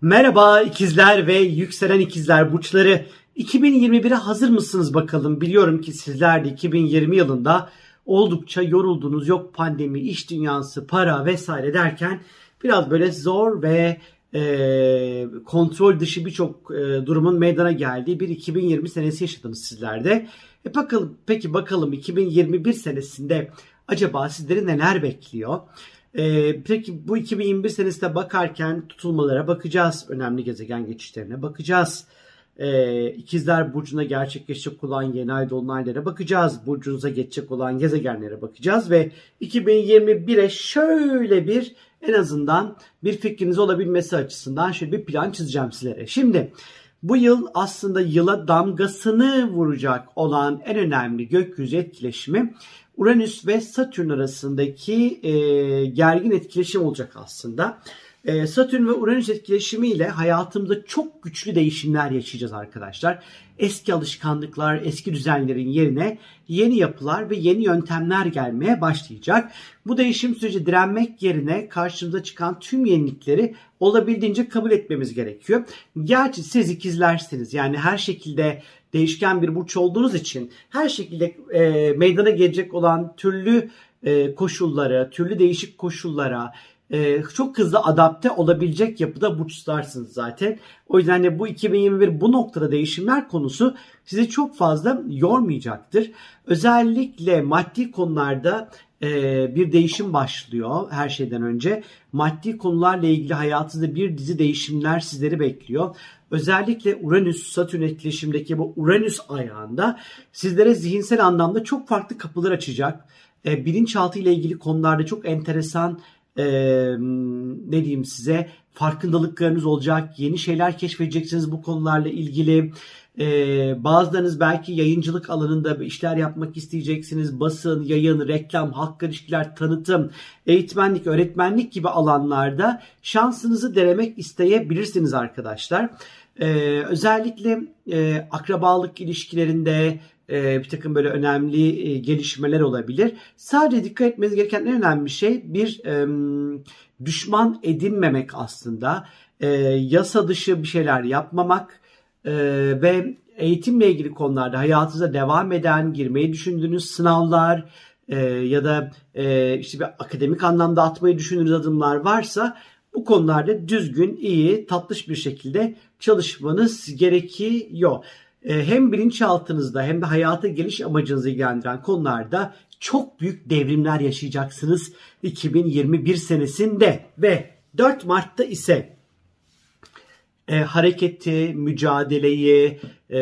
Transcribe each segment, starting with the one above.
Merhaba ikizler ve yükselen ikizler burçları. 2021'e hazır mısınız bakalım? Biliyorum ki sizler de 2020 yılında oldukça yoruldunuz. Yok pandemi, iş dünyası, para vesaire derken biraz böyle zor ve e, kontrol dışı birçok e, durumun meydana geldiği bir 2020 senesi yaşadınız sizler de. E bakalım, peki bakalım 2021 senesinde acaba sizleri neler bekliyor? Ee, peki bu 2021 senesine bakarken tutulmalara bakacağız. Önemli gezegen geçişlerine bakacağız. Ee, İkizler Burcu'na gerçekleşecek olan yeni ay dolunaylara bakacağız. Burcunuza geçecek olan gezegenlere bakacağız. Ve 2021'e şöyle bir en azından bir fikriniz olabilmesi açısından şöyle bir plan çizeceğim sizlere. Şimdi bu yıl aslında yıla damgasını vuracak olan en önemli gökyüzü etkileşimi Uranüs ve Satürn arasındaki e, gergin etkileşim olacak aslında. E, Satürn ve Uranüs etkileşimiyle hayatımızda çok güçlü değişimler yaşayacağız arkadaşlar. Eski alışkanlıklar, eski düzenlerin yerine yeni yapılar ve yeni yöntemler gelmeye başlayacak. Bu değişim süreci direnmek yerine karşımıza çıkan tüm yenilikleri olabildiğince kabul etmemiz gerekiyor. Gerçi siz ikizlersiniz yani her şekilde değişken bir burç olduğunuz için her şekilde e, meydana gelecek olan türlü e, koşullara, türlü değişik koşullara e, çok hızlı adapte olabilecek yapıda burçlarsınız zaten. O yüzden de bu 2021 bu noktada değişimler konusu sizi çok fazla yormayacaktır. Özellikle maddi konularda bir değişim başlıyor her şeyden önce. Maddi konularla ilgili hayatınızda bir dizi değişimler sizleri bekliyor. Özellikle Uranüs-Satürn etkileşimdeki bu Uranüs ayağında sizlere zihinsel anlamda çok farklı kapılar açacak. E, bilinçaltı ile ilgili konularda çok enteresan e, ne diyeyim size farkındalıklarınız olacak. Yeni şeyler keşfedeceksiniz bu konularla ilgili. Ee, bazılarınız belki yayıncılık alanında işler yapmak isteyeceksiniz. Basın, yayın, reklam, halk ilişkiler, tanıtım, eğitmenlik, öğretmenlik gibi alanlarda şansınızı denemek isteyebilirsiniz arkadaşlar. Ee, özellikle e, akrabalık ilişkilerinde e, bir takım böyle önemli e, gelişmeler olabilir. Sadece dikkat etmeniz gereken en önemli şey bir e, düşman edinmemek aslında. E, yasa dışı bir şeyler yapmamak e, ve eğitimle ilgili konularda hayatınıza devam eden, girmeyi düşündüğünüz sınavlar e, ya da e, işte bir akademik anlamda atmayı düşündüğünüz adımlar varsa bu konularda düzgün, iyi, tatlış bir şekilde çalışmanız gerekiyor. E, hem bilinçaltınızda hem de hayata geliş amacınızı ilgilendiren konularda çok büyük devrimler yaşayacaksınız 2021 senesinde ve 4 Mart'ta ise e, hareketi, mücadeleyi e,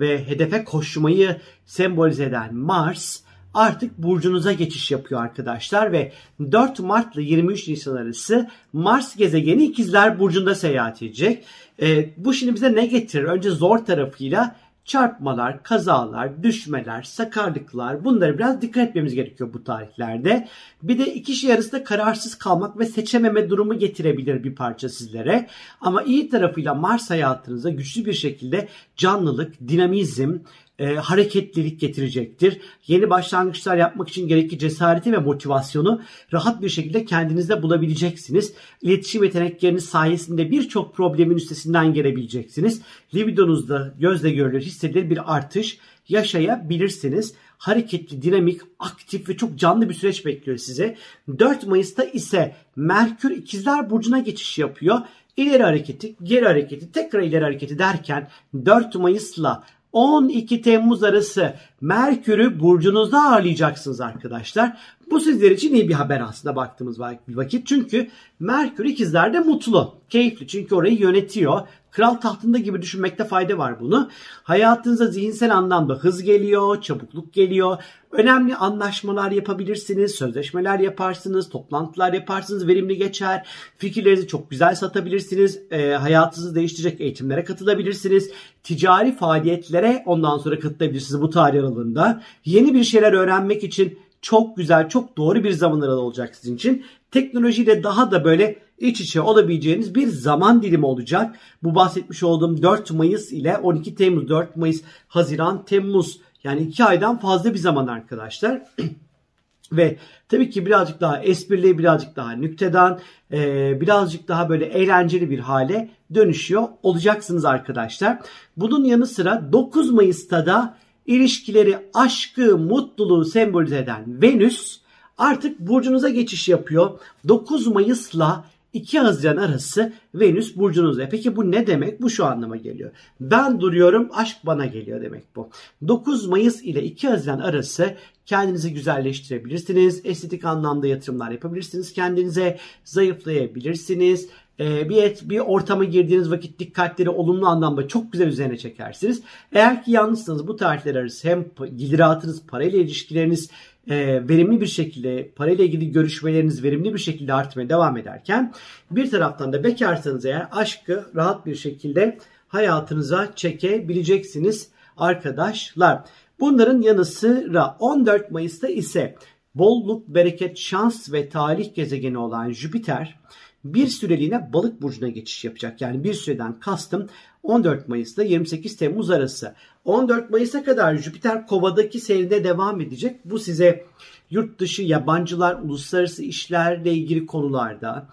ve hedefe koşmayı sembolize eden Mars artık burcunuza geçiş yapıyor arkadaşlar ve 4 Mart ile 23 Nisan arası Mars gezegeni ikizler burcunda seyahat edecek. E, bu şimdi bize ne getirir? Önce zor tarafıyla çarpmalar, kazalar, düşmeler, sakarlıklar bunları biraz dikkat etmemiz gerekiyor bu tarihlerde. Bir de iki şey arasında kararsız kalmak ve seçememe durumu getirebilir bir parça sizlere. Ama iyi tarafıyla Mars hayatınıza güçlü bir şekilde canlılık, dinamizm, e, hareketlilik getirecektir. Yeni başlangıçlar yapmak için gerekli cesareti ve motivasyonu rahat bir şekilde kendinizde bulabileceksiniz. İletişim yetenekleriniz sayesinde birçok problemin üstesinden gelebileceksiniz. Libidonuzda gözle görülür hissedilir bir artış yaşayabilirsiniz. Hareketli, dinamik, aktif ve çok canlı bir süreç bekliyor size. 4 Mayıs'ta ise Merkür İkizler Burcu'na geçiş yapıyor. İleri hareketi, geri hareketi, tekrar ileri hareketi derken 4 Mayıs'la 12 Temmuz arası Merkür'ü burcunuzda ağırlayacaksınız arkadaşlar. Bu sizler için iyi bir haber aslında baktığımız vakit. Çünkü Merkür ikizlerde mutlu, keyifli. Çünkü orayı yönetiyor. Kral tahtında gibi düşünmekte fayda var bunu. Hayatınıza zihinsel anlamda hız geliyor, çabukluk geliyor. Önemli anlaşmalar yapabilirsiniz, sözleşmeler yaparsınız, toplantılar yaparsınız, verimli geçer. Fikirlerinizi çok güzel satabilirsiniz. E, hayatınızı değiştirecek eğitimlere katılabilirsiniz. Ticari faaliyetlere ondan sonra katılabilirsiniz bu tarih aralığında. Yeni bir şeyler öğrenmek için çok güzel, çok doğru bir zaman aralığı olacak sizin için. Teknolojiyle daha da böyle iç içe olabileceğiniz bir zaman dilimi olacak. Bu bahsetmiş olduğum 4 Mayıs ile 12 Temmuz, 4 Mayıs, Haziran, Temmuz yani 2 aydan fazla bir zaman arkadaşlar. Ve tabii ki birazcık daha esprili, birazcık daha nüktedan, e, birazcık daha böyle eğlenceli bir hale dönüşüyor olacaksınız arkadaşlar. Bunun yanı sıra 9 Mayıs'ta da ilişkileri, aşkı, mutluluğu sembolize eden Venüs artık burcunuza geçiş yapıyor. 9 Mayıs'la 2 Haziran arası Venüs burcunuzda. Peki bu ne demek? Bu şu anlama geliyor. Ben duruyorum, aşk bana geliyor demek bu. 9 Mayıs ile 2 Haziran arası kendinizi güzelleştirebilirsiniz. Estetik anlamda yatırımlar yapabilirsiniz. Kendinize zayıflayabilirsiniz. Ee, bir, et, bir ortama girdiğiniz vakit dikkatleri olumlu anlamda çok güzel üzerine çekersiniz. Eğer ki yalnızsınız bu tarihler arası hem giliratınız, parayla ilişkileriniz e, verimli bir şekilde parayla ilgili görüşmeleriniz verimli bir şekilde artmaya devam ederken bir taraftan da bekarsanız eğer aşkı rahat bir şekilde hayatınıza çekebileceksiniz arkadaşlar. Bunların yanı sıra 14 Mayıs'ta ise bolluk, bereket, şans ve talih gezegeni olan Jüpiter bir süreliğine balık burcuna geçiş yapacak. Yani bir süreden kastım 14 Mayıs'ta 28 Temmuz arası. 14 Mayıs'a kadar Jüpiter kovadaki seyrine devam edecek. Bu size yurt dışı yabancılar, uluslararası işlerle ilgili konularda,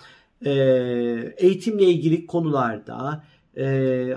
eğitimle ilgili konularda,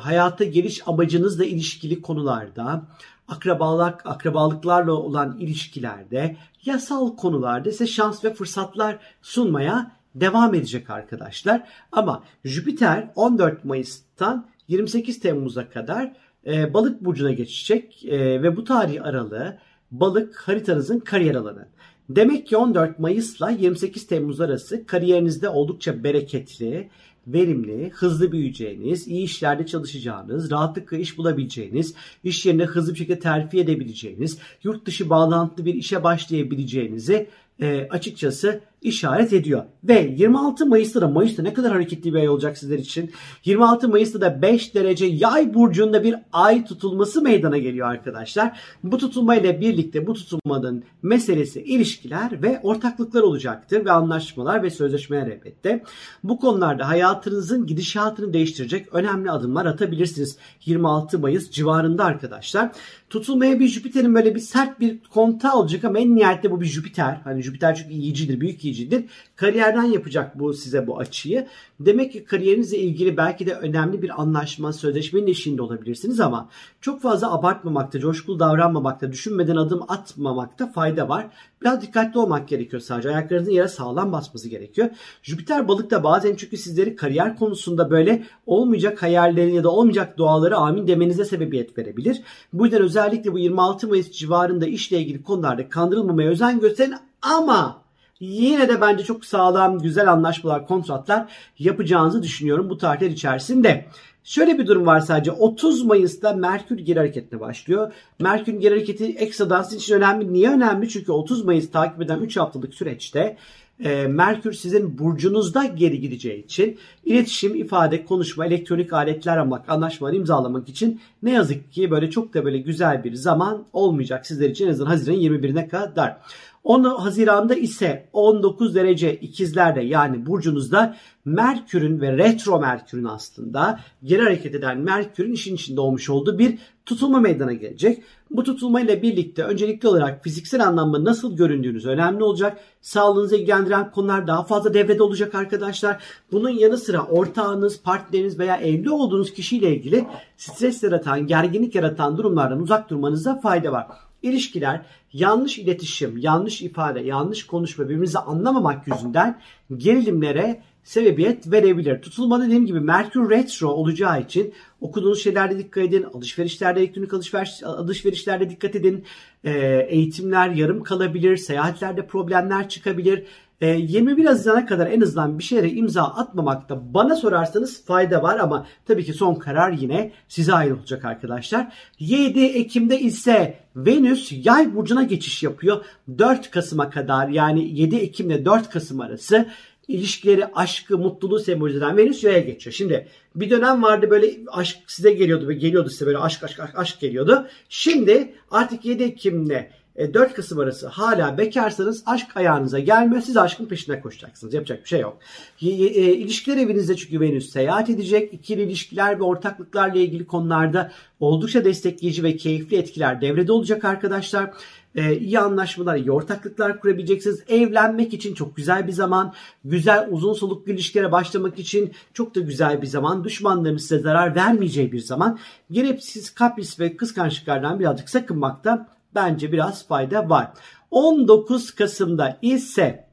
hayata geliş amacınızla ilişkili konularda, akrabalık, akrabalıklarla olan ilişkilerde, yasal konularda ise şans ve fırsatlar sunmaya devam edecek arkadaşlar. Ama Jüpiter 14 Mayıs'tan 28 Temmuz'a kadar e, balık burcuna geçecek e, ve bu tarih aralığı balık haritanızın kariyer alanı. Demek ki 14 Mayıs'la 28 Temmuz arası kariyerinizde oldukça bereketli, verimli, hızlı büyüyeceğiniz, iyi işlerde çalışacağınız, rahatlıkla iş bulabileceğiniz, iş yerine hızlı bir şekilde terfi edebileceğiniz, yurt dışı bağlantılı bir işe başlayabileceğinizi e, açıkçası işaret ediyor. Ve 26 Mayıs'ta da Mayıs'ta ne kadar hareketli bir ay olacak sizler için. 26 Mayıs'ta da 5 derece yay burcunda bir ay tutulması meydana geliyor arkadaşlar. Bu tutulmayla birlikte bu tutulmanın meselesi ilişkiler ve ortaklıklar olacaktır ve anlaşmalar ve sözleşmeler elbette. Bu konularda hayatınızın gidişatını değiştirecek önemli adımlar atabilirsiniz. 26 Mayıs civarında arkadaşlar. Tutulmaya bir Jüpiter'in böyle bir sert bir konta olacak ama en nihayetinde bu bir Jüpiter. Hani Jüpiter çünkü iyicidir, büyük iyicidir. Kariyerden yapacak bu size bu açıyı. Demek ki kariyerinizle ilgili belki de önemli bir anlaşma, sözleşmenin eşiğinde olabilirsiniz ama çok fazla abartmamakta, coşkulu davranmamakta, düşünmeden adım atmamakta fayda var. Biraz dikkatli olmak gerekiyor sadece. Ayaklarınızın yere sağlam basması gerekiyor. Jüpiter balıkta bazen çünkü sizleri kariyer konusunda böyle olmayacak hayallerin ya da olmayacak duaları amin demenize sebebiyet verebilir. Bu yüzden özellikle bu 26 Mayıs civarında işle ilgili konularda kandırılmamaya özen gösterin ama yine de bence çok sağlam, güzel anlaşmalar, kontratlar yapacağınızı düşünüyorum bu tarihler içerisinde. Şöyle bir durum var sadece 30 Mayıs'ta Merkür geri hareketine başlıyor. Merkür geri hareketi ekstradan için önemli. Niye önemli? Çünkü 30 Mayıs takip eden 3 haftalık süreçte e, Merkür sizin burcunuzda geri gideceği için iletişim, ifade, konuşma, elektronik aletler almak, anlaşmalar imzalamak için ne yazık ki böyle çok da böyle güzel bir zaman olmayacak sizler için en azından Haziran 21'ine kadar. 10 Haziran'da ise 19 derece ikizlerde yani burcunuzda Merkür'ün ve retro Merkür'ün aslında geri hareket eden Merkür'ün işin içinde olmuş olduğu bir tutulma meydana gelecek. Bu tutulmayla birlikte öncelikli olarak fiziksel anlamda nasıl göründüğünüz önemli olacak. Sağlığınızı ilgilendiren konular daha fazla devrede olacak arkadaşlar. Bunun yanı sıra ortağınız, partneriniz veya evli olduğunuz kişiyle ilgili stres yaratan, gerginlik yaratan durumlardan uzak durmanıza fayda var. İlişkiler yanlış iletişim, yanlış ifade, yanlış konuşma, birbirimizi anlamamak yüzünden gerilimlere sebebiyet verebilir. Tutulma dediğim gibi Merkür Retro olacağı için okuduğunuz şeylerde dikkat edin. Alışverişlerde, elektronik alışveriş, alışverişlerde dikkat edin. E, eğitimler yarım kalabilir. Seyahatlerde problemler çıkabilir. 21 ee, Haziran'a kadar en azından bir şeylere imza atmamakta bana sorarsanız fayda var ama tabii ki son karar yine size ait olacak arkadaşlar. 7 Ekim'de ise Venüs yay burcuna geçiş yapıyor. 4 Kasım'a kadar yani 7 Ekim ile 4 Kasım arası ilişkileri, aşkı, mutluluğu sembolize eden Venüs yaya geçiyor. Şimdi bir dönem vardı böyle aşk size geliyordu ve geliyordu size böyle aşk aşk aşk, aşk geliyordu. Şimdi artık 7 Ekim'le e, 4 Kasım arası hala bekarsanız aşk ayağınıza gelmiyor. Siz aşkın peşine koşacaksınız. Yapacak bir şey yok. E, e, ilişkiler evinizde çünkü Venüs seyahat edecek. İkili ilişkiler ve ortaklıklarla ilgili konularda oldukça destekleyici ve keyifli etkiler devrede olacak arkadaşlar e, iyi anlaşmalar, iyi ortaklıklar kurabileceksiniz. Evlenmek için çok güzel bir zaman. Güzel uzun soluklu ilişkilere başlamak için çok da güzel bir zaman. Düşmanların size zarar vermeyeceği bir zaman. Gereksiz kapris ve kıskançlıklardan birazcık sakınmakta bence biraz fayda var. 19 Kasım'da ise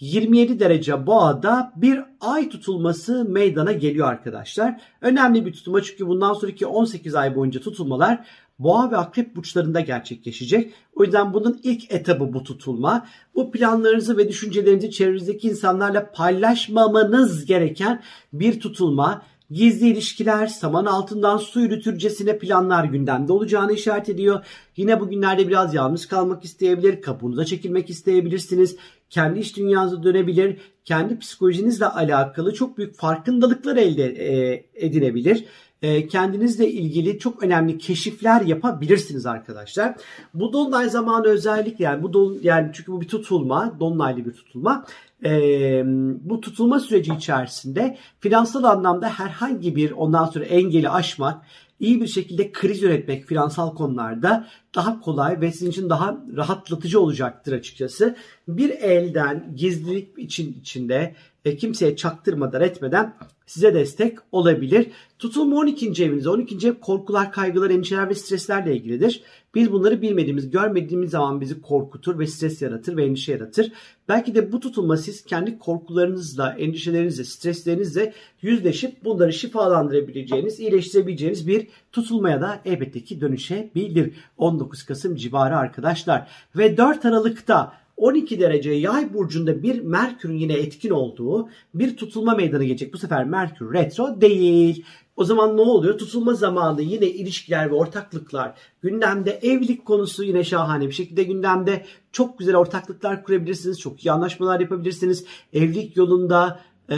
27 derece boğada bir ay tutulması meydana geliyor arkadaşlar. Önemli bir tutulma çünkü bundan sonraki 18 ay boyunca tutulmalar boğa ve akrep burçlarında gerçekleşecek. O yüzden bunun ilk etabı bu tutulma. Bu planlarınızı ve düşüncelerinizi çevrenizdeki insanlarla paylaşmamanız gereken bir tutulma. Gizli ilişkiler, saman altından su yürütürcesine planlar gündemde olacağını işaret ediyor. Yine bugünlerde biraz yalnız kalmak isteyebilir, kabuğunuza çekilmek isteyebilirsiniz. Kendi iş dünyanıza dönebilir, kendi psikolojinizle alakalı çok büyük farkındalıklar elde e, edinebilir. E, kendinizle ilgili çok önemli keşifler yapabilirsiniz arkadaşlar. Bu dolunay zamanı özellikle yani bu dolun yani çünkü bu bir tutulma, dolunaylı bir tutulma. Ee, bu tutulma süreci içerisinde finansal anlamda herhangi bir ondan sonra engeli aşmak, iyi bir şekilde kriz yönetmek finansal konularda daha kolay ve sizin için daha rahatlatıcı olacaktır açıkçası. Bir elden gizlilik için içinde e, kimseye çaktırmadan etmeden size destek olabilir. Tutulma 12. evinizde. 12. ev korkular, kaygılar, endişeler ve streslerle ilgilidir. Biz bunları bilmediğimiz, görmediğimiz zaman bizi korkutur ve stres yaratır ve endişe yaratır. Belki de bu tutulma siz kendi korkularınızla, endişelerinizle, streslerinizle yüzleşip bunları şifalandırabileceğiniz, iyileştirebileceğiniz bir tutulmaya da elbette ki dönüşebilir. 19 Kasım civarı arkadaşlar. Ve 4 Aralık'ta 12 derece yay burcunda bir Merkür'ün yine etkin olduğu bir tutulma meydana gelecek. Bu sefer Merkür retro değil. O zaman ne oluyor? Tutulma zamanı yine ilişkiler ve ortaklıklar gündemde. Evlilik konusu yine şahane bir şekilde gündemde. Çok güzel ortaklıklar kurabilirsiniz. Çok iyi anlaşmalar yapabilirsiniz. Evlilik yolunda e,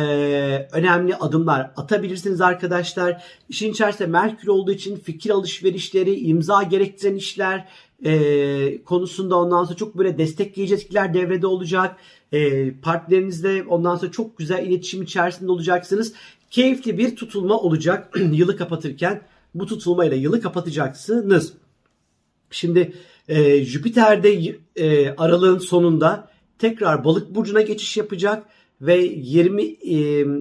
önemli adımlar atabilirsiniz arkadaşlar. İşin içerisinde Merkür olduğu için fikir alışverişleri, imza gerektiren işler, e, konusunda ondan sonra çok böyle destekleyici etkiler devrede olacak. E, partnerinizle ondan sonra çok güzel iletişim içerisinde olacaksınız. Keyifli bir tutulma olacak yılı kapatırken. Bu tutulmayla yılı kapatacaksınız. Şimdi e, Jüpiter'de e, aralığın sonunda tekrar balık burcuna geçiş yapacak ve 20 e,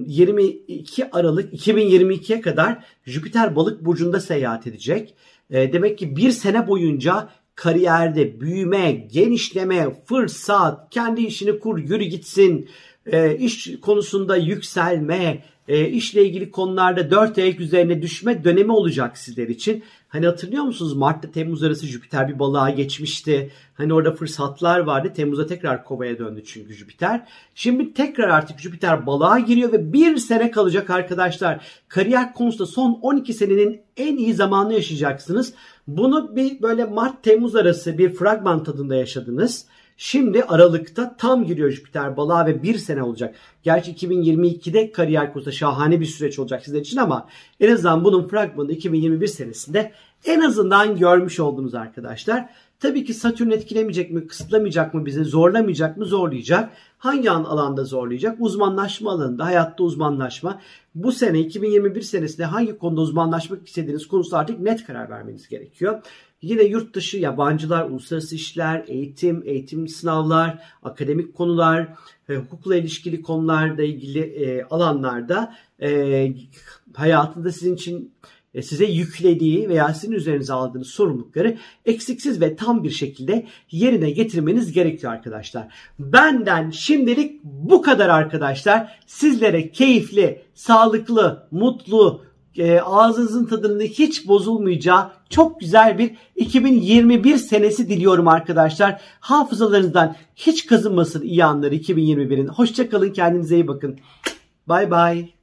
22 Aralık 2022'ye kadar Jüpiter balık burcunda seyahat edecek. E, demek ki bir sene boyunca kariyerde büyüme, genişleme, fırsat, kendi işini kur, yürü gitsin, e, iş konusunda yükselme, e, işle ilgili konularda dört ayak üzerine düşme dönemi olacak sizler için. Hani hatırlıyor musunuz Mart'ta Temmuz arası Jüpiter bir balığa geçmişti. Hani orada fırsatlar vardı. Temmuz'a tekrar kovaya döndü çünkü Jüpiter. Şimdi tekrar artık Jüpiter balığa giriyor ve bir sene kalacak arkadaşlar. Kariyer konusunda son 12 senenin en iyi zamanını yaşayacaksınız. Bunu bir böyle Mart-Temmuz arası bir fragman tadında yaşadınız. Şimdi Aralık'ta tam giriyor Jüpiter balığa ve bir sene olacak. Gerçi 2022'de kariyer kursa şahane bir süreç olacak sizler için ama en azından bunun fragmanı 2021 senesinde en azından görmüş oldunuz arkadaşlar. Tabii ki Satürn etkilemeyecek mi, kısıtlamayacak mı bizi, zorlamayacak mı, zorlayacak. Hangi alanda zorlayacak? Uzmanlaşma alanında, hayatta uzmanlaşma. Bu sene 2021 senesinde hangi konuda uzmanlaşmak istediğiniz konusu artık net karar vermeniz gerekiyor. Yine yurt dışı yabancılar, uluslararası işler, eğitim, eğitim sınavlar, akademik konular, e, hukukla ilişkili konularla ilgili e, alanlarda e, hayatında sizin için e, size yüklediği veya sizin üzerinize aldığınız sorumlulukları eksiksiz ve tam bir şekilde yerine getirmeniz gerekiyor arkadaşlar. Benden şimdilik bu kadar arkadaşlar. Sizlere keyifli, sağlıklı, mutlu, e, ağzınızın tadının hiç bozulmayacağı çok güzel bir 2021 senesi diliyorum arkadaşlar. Hafızalarınızdan hiç kazınmasın iyi anları 2021'in. Hoşçakalın kendinize iyi bakın. Bay bay.